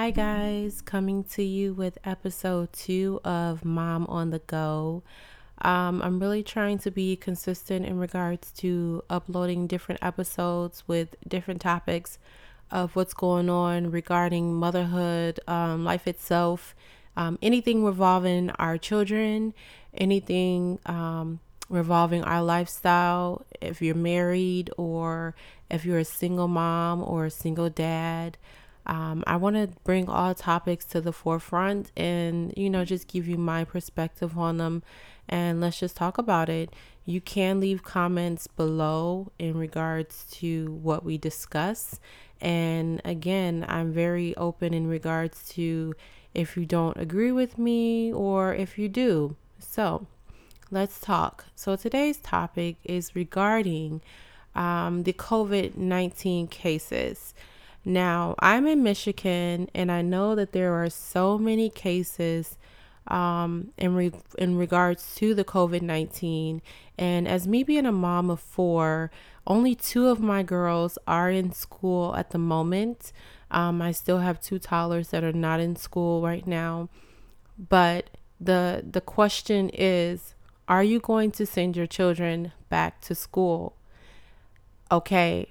Hi, guys, coming to you with episode two of Mom on the Go. Um, I'm really trying to be consistent in regards to uploading different episodes with different topics of what's going on regarding motherhood, um, life itself, um, anything revolving our children, anything um, revolving our lifestyle. If you're married or if you're a single mom or a single dad. Um, I want to bring all topics to the forefront and, you know, just give you my perspective on them and let's just talk about it. You can leave comments below in regards to what we discuss. And again, I'm very open in regards to if you don't agree with me or if you do. So let's talk. So today's topic is regarding um, the COVID 19 cases. Now, I'm in Michigan and I know that there are so many cases um, in, re- in regards to the COVID 19. And as me being a mom of four, only two of my girls are in school at the moment. Um, I still have two toddlers that are not in school right now. But the the question is, are you going to send your children back to school? Okay,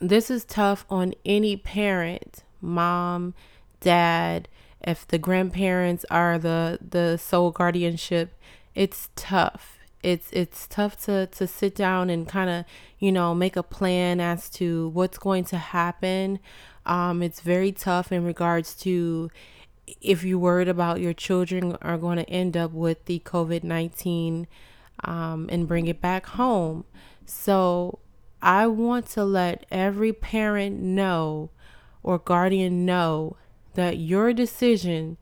this is tough on any parent, mom, dad, if the grandparents are the the sole guardianship, it's tough. It's it's tough to to sit down and kind of, you know, make a plan as to what's going to happen. Um, it's very tough in regards to if you're worried about your children are going to end up with the COVID 19 um, and bring it back home. So I want to let every parent know or guardian know that your decision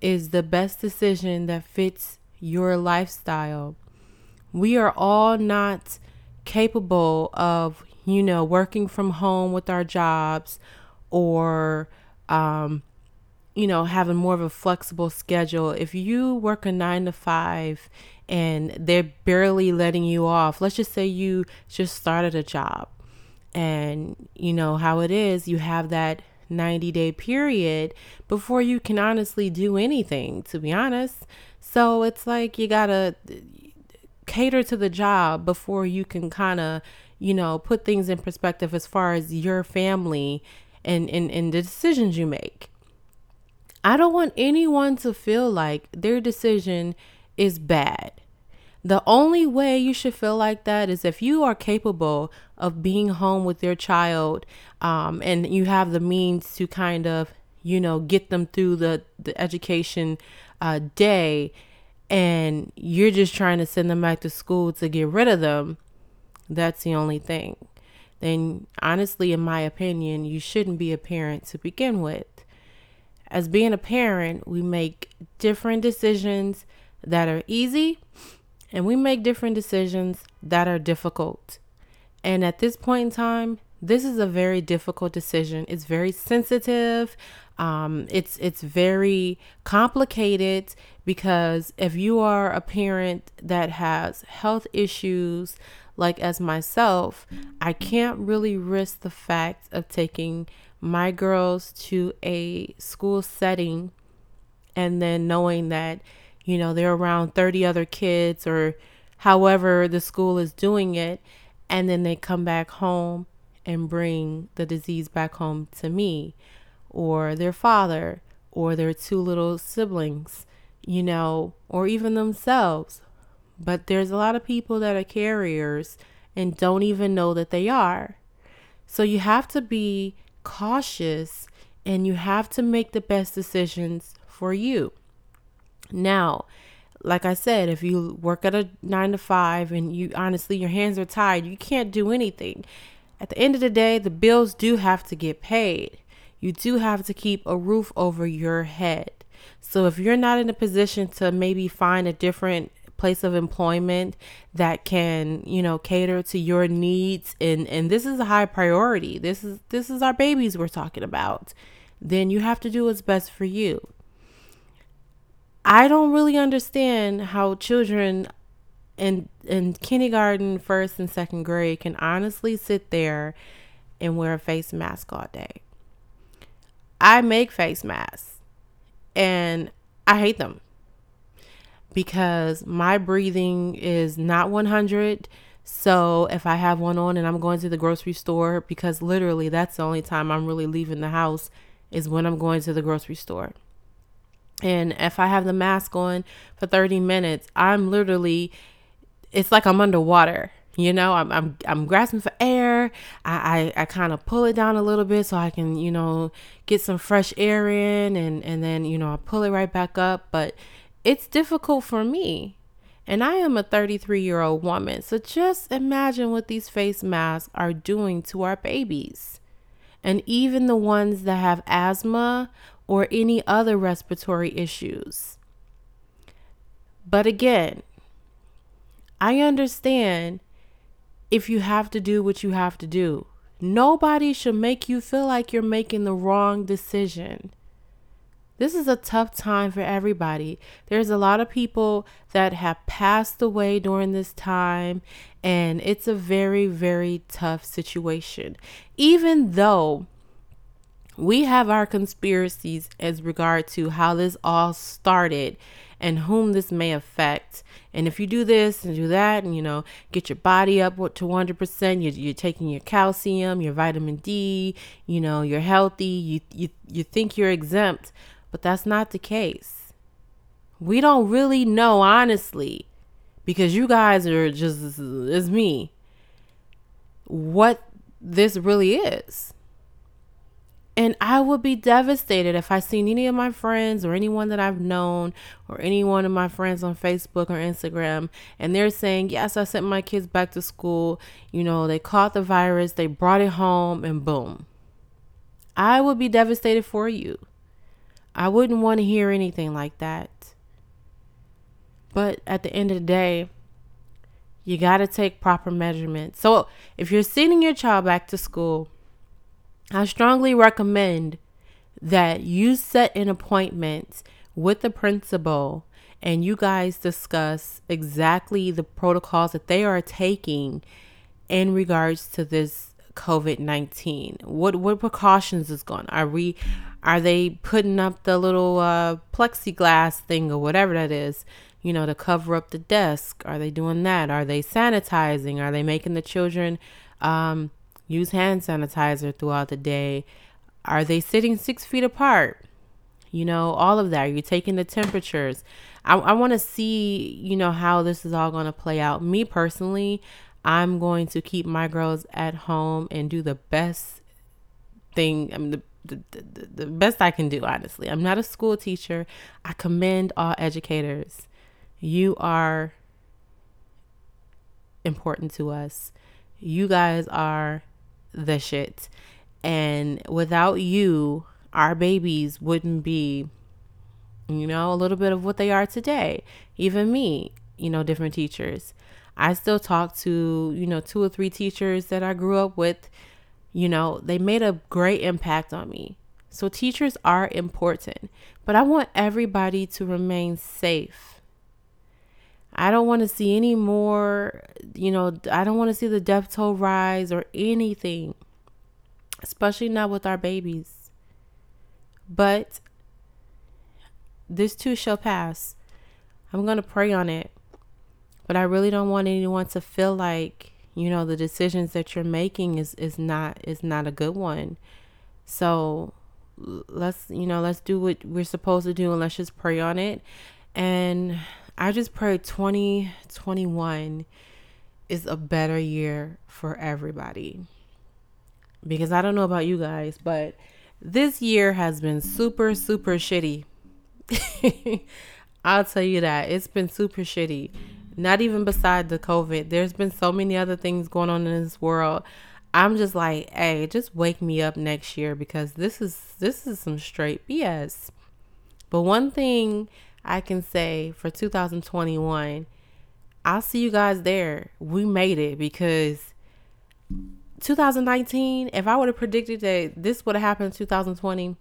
is the best decision that fits your lifestyle. We are all not capable of, you know, working from home with our jobs or, um, you know, having more of a flexible schedule. If you work a nine to five and they're barely letting you off. Let's just say you just started a job and you know how it is, you have that 90 day period before you can honestly do anything, to be honest. So it's like you gotta cater to the job before you can kind of, you know, put things in perspective as far as your family and, and, and the decisions you make. I don't want anyone to feel like their decision is bad. The only way you should feel like that is if you are capable of being home with your child um, and you have the means to kind of, you know, get them through the, the education uh, day and you're just trying to send them back to school to get rid of them. That's the only thing. Then, honestly, in my opinion, you shouldn't be a parent to begin with. As being a parent, we make different decisions that are easy and we make different decisions that are difficult. And at this point in time, this is a very difficult decision. It's very sensitive. Um, it's it's very complicated because if you are a parent that has health issues, like as myself, I can't really risk the fact of taking my girls to a school setting and then knowing that you know, they're around 30 other kids or however the school is doing it. And then they come back home and bring the disease back home to me or their father or their two little siblings, you know, or even themselves. But there's a lot of people that are carriers and don't even know that they are. So you have to be cautious and you have to make the best decisions for you. Now, like I said, if you work at a nine to five and you honestly, your hands are tied, you can't do anything. At the end of the day, the bills do have to get paid. You do have to keep a roof over your head. So if you're not in a position to maybe find a different place of employment that can, you know, cater to your needs and and this is a high priority. This is this is our babies we're talking about. Then you have to do what's best for you. I don't really understand how children in in kindergarten, first and second grade can honestly sit there and wear a face mask all day. I make face masks and I hate them because my breathing is not 100. So if I have one on and I'm going to the grocery store, because literally that's the only time I'm really leaving the house is when I'm going to the grocery store. And if I have the mask on for 30 minutes, I'm literally, it's like I'm underwater. You know, I'm I'm I'm grasping for air. I I, I kind of pull it down a little bit so I can you know get some fresh air in, and and then you know I pull it right back up. But it's difficult for me, and I am a 33 year old woman. So just imagine what these face masks are doing to our babies, and even the ones that have asthma or any other respiratory issues. But again, I understand if you have to do what you have to do. Nobody should make you feel like you're making the wrong decision. This is a tough time for everybody. There's a lot of people that have passed away during this time, and it's a very, very tough situation. Even though we have our conspiracies as regard to how this all started and whom this may affect. And if you do this and do that, and you know, get your body up to 100%, you're, you're taking your calcium, your vitamin D, you know, you're healthy, you, you, you think you're exempt, but that's not the case. We don't really know, honestly, because you guys are just as me, what this really is. And I would be devastated if I seen any of my friends or anyone that I've known or any one of my friends on Facebook or Instagram and they're saying, Yes, I sent my kids back to school. You know, they caught the virus, they brought it home, and boom. I would be devastated for you. I wouldn't want to hear anything like that. But at the end of the day, you got to take proper measurements. So if you're sending your child back to school, I strongly recommend that you set an appointment with the principal and you guys discuss exactly the protocols that they are taking in regards to this COVID-19. What what precautions is going? Are we are they putting up the little uh, plexiglass thing or whatever that is, you know, to cover up the desk? Are they doing that? Are they sanitizing? Are they making the children um, use hand sanitizer throughout the day? Are they sitting six feet apart? You know, all of that. Are you taking the temperatures? I, I want to see, you know, how this is all going to play out. Me personally, I'm going to keep my girls at home and do the best thing. I mean, the, the, the, the best I can do, honestly. I'm not a school teacher. I commend all educators. You are important to us. You guys are the shit. And without you, our babies wouldn't be, you know, a little bit of what they are today. Even me, you know, different teachers. I still talk to, you know, two or three teachers that I grew up with. You know, they made a great impact on me. So teachers are important, but I want everybody to remain safe. I don't want to see any more, you know, I don't want to see the death toll rise or anything especially not with our babies. But this too shall pass. I'm going to pray on it. But I really don't want anyone to feel like, you know, the decisions that you're making is is not is not a good one. So let's, you know, let's do what we're supposed to do and let's just pray on it. And I just pray 2021 is a better year for everybody because I don't know about you guys, but this year has been super, super shitty. I'll tell you that. It's been super shitty. Not even beside the COVID. There's been so many other things going on in this world. I'm just like, hey, just wake me up next year because this is this is some straight BS. But one thing I can say for 2021, I'll see you guys there. We made it because 2019, if I would have predicted that this would have happened in 2020,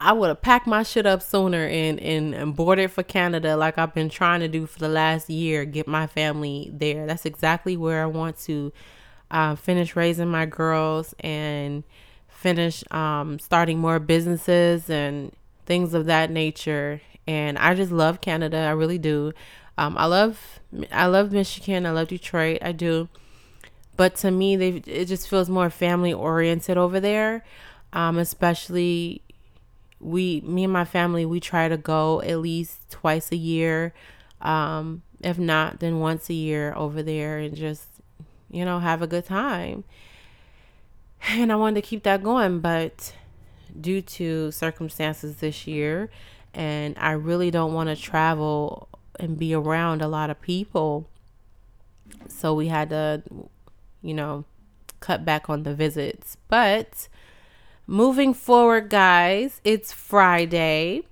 I would have packed my shit up sooner and, and, and boarded for Canada like I've been trying to do for the last year, get my family there. That's exactly where I want to uh, finish raising my girls and finish um, starting more businesses and things of that nature. And I just love Canada. I really do. Um, I love I love Michigan. I love Detroit. I do. But to me, they it just feels more family oriented over there. Um, especially we me and my family we try to go at least twice a year um, if not then once a year over there and just you know have a good time and i wanted to keep that going but due to circumstances this year and i really don't want to travel and be around a lot of people so we had to you know cut back on the visits but Moving forward, guys, it's Friday.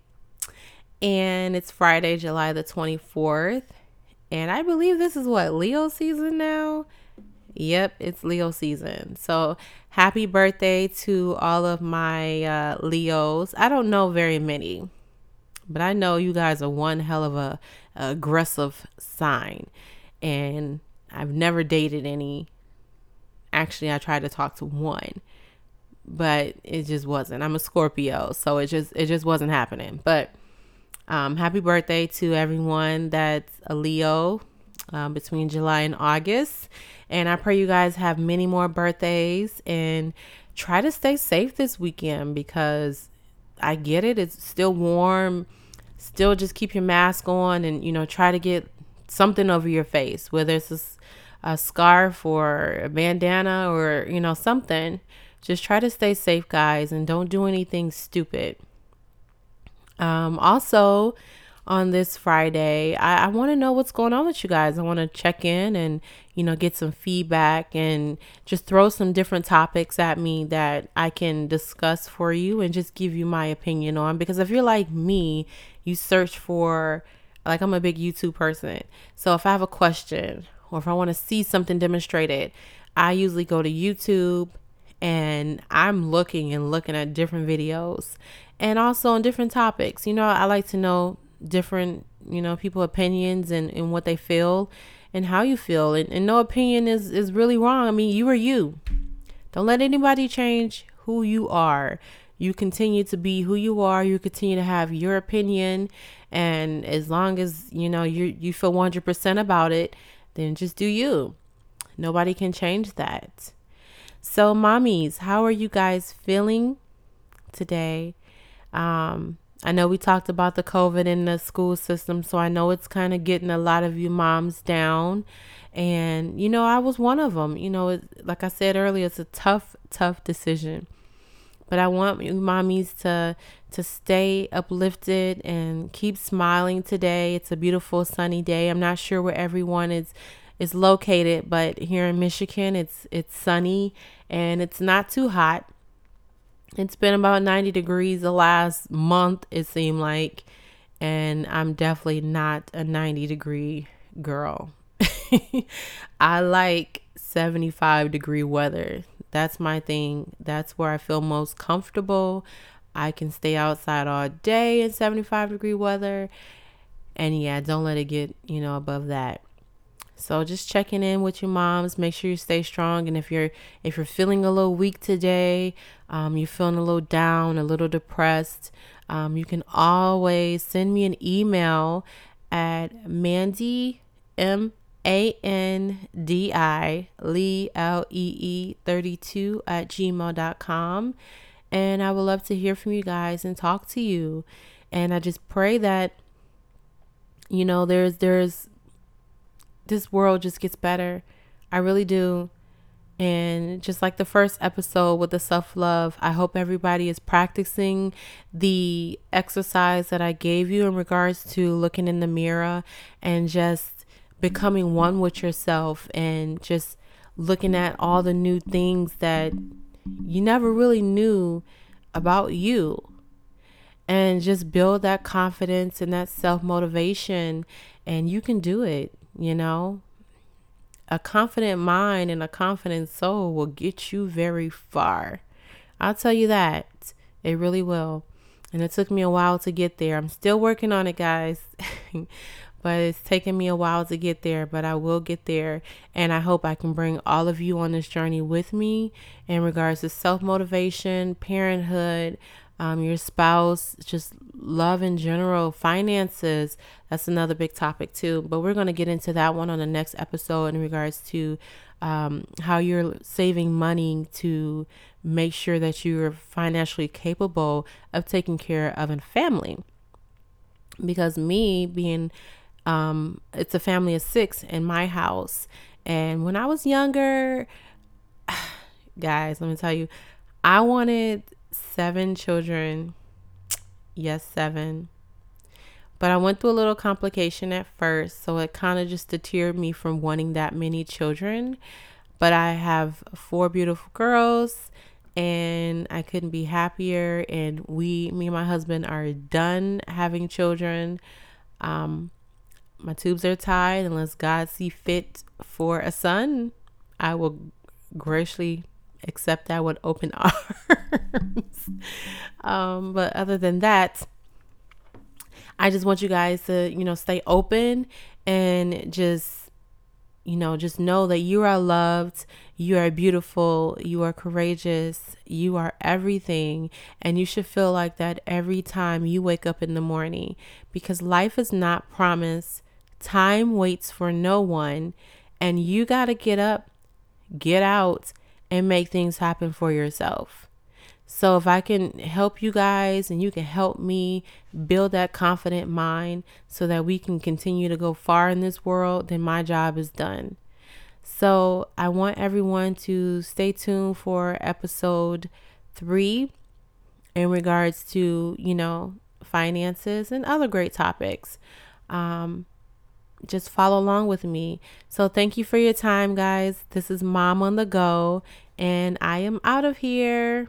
And it's Friday, July the 24th. And I believe this is what, Leo season now? Yep, it's Leo season. So happy birthday to all of my uh, Leos. I don't know very many, but I know you guys are one hell of a, a aggressive sign. And I've never dated any. Actually, I tried to talk to one but it just wasn't. I'm a Scorpio, so it just it just wasn't happening. But um, happy birthday to everyone that's a Leo um, between July and August, and I pray you guys have many more birthdays and try to stay safe this weekend because I get it. It's still warm. Still, just keep your mask on and you know try to get something over your face, whether it's a, a scarf or a bandana or you know something just try to stay safe, guys, and don't do anything stupid. Um, also, on this Friday, I, I want to know what's going on with you guys. I want to check in and, you know, get some feedback and just throw some different topics at me that I can discuss for you and just give you my opinion on. Because if you're like me, you search for, like, I'm a big YouTube person. So if I have a question or if I want to see something demonstrated, I usually go to YouTube and I'm looking and looking at different videos and also on different topics. You know, I like to know different, you know, people opinions and, and what they feel and how you feel. And, and no opinion is, is really wrong. I mean, you are you. Don't let anybody change who you are. You continue to be who you are. You continue to have your opinion. And as long as, you know, you you feel 100% about it, then just do you. Nobody can change that. So, mommies, how are you guys feeling today? Um, I know we talked about the COVID in the school system, so I know it's kind of getting a lot of you moms down. And, you know, I was one of them. You know, it, like I said earlier, it's a tough, tough decision. But I want you mommies to to stay uplifted and keep smiling today. It's a beautiful sunny day. I'm not sure where everyone is is located, but here in Michigan, it's it's sunny and it's not too hot. It's been about 90 degrees the last month, it seemed like, and I'm definitely not a 90 degree girl. I like 75 degree weather. That's my thing. That's where I feel most comfortable. I can stay outside all day in 75 degree weather. And yeah, don't let it get, you know, above that. So just checking in with your moms. Make sure you stay strong. And if you're if you're feeling a little weak today, um, you're feeling a little down, a little depressed, um, you can always send me an email at Mandy M A N D I Lee L E E 32 at gmail.com. And I would love to hear from you guys and talk to you. And I just pray that, you know, there's there's this world just gets better. I really do. And just like the first episode with the self love, I hope everybody is practicing the exercise that I gave you in regards to looking in the mirror and just becoming one with yourself and just looking at all the new things that you never really knew about you. And just build that confidence and that self motivation, and you can do it you know? A confident mind and a confident soul will get you very far. I'll tell you that. It really will. And it took me a while to get there. I'm still working on it guys. But it's taken me a while to get there, but I will get there. And I hope I can bring all of you on this journey with me in regards to self motivation, parenthood, um, your spouse, just love in general, finances. That's another big topic too. But we're going to get into that one on the next episode in regards to um, how you're saving money to make sure that you're financially capable of taking care of a family. Because me being, um, it's a family of six in my house. And when I was younger, guys, let me tell you, I wanted seven children. Yes, seven. But I went through a little complication at first, so it kind of just deterred me from wanting that many children. But I have four beautiful girls and I couldn't be happier. And we, me and my husband, are done having children. Um, my tubes are tied. Unless God see fit for a son, I will graciously accept that with open arms. um, but other than that, I just want you guys to, you know, stay open and just, you know, just know that you are loved, you are beautiful, you are courageous, you are everything. And you should feel like that every time you wake up in the morning because life is not promised. Time waits for no one. And you got to get up, get out, and make things happen for yourself. So, if I can help you guys and you can help me build that confident mind so that we can continue to go far in this world, then my job is done. So, I want everyone to stay tuned for episode three in regards to, you know, finances and other great topics. Um, just follow along with me. So, thank you for your time, guys. This is Mom on the Go, and I am out of here.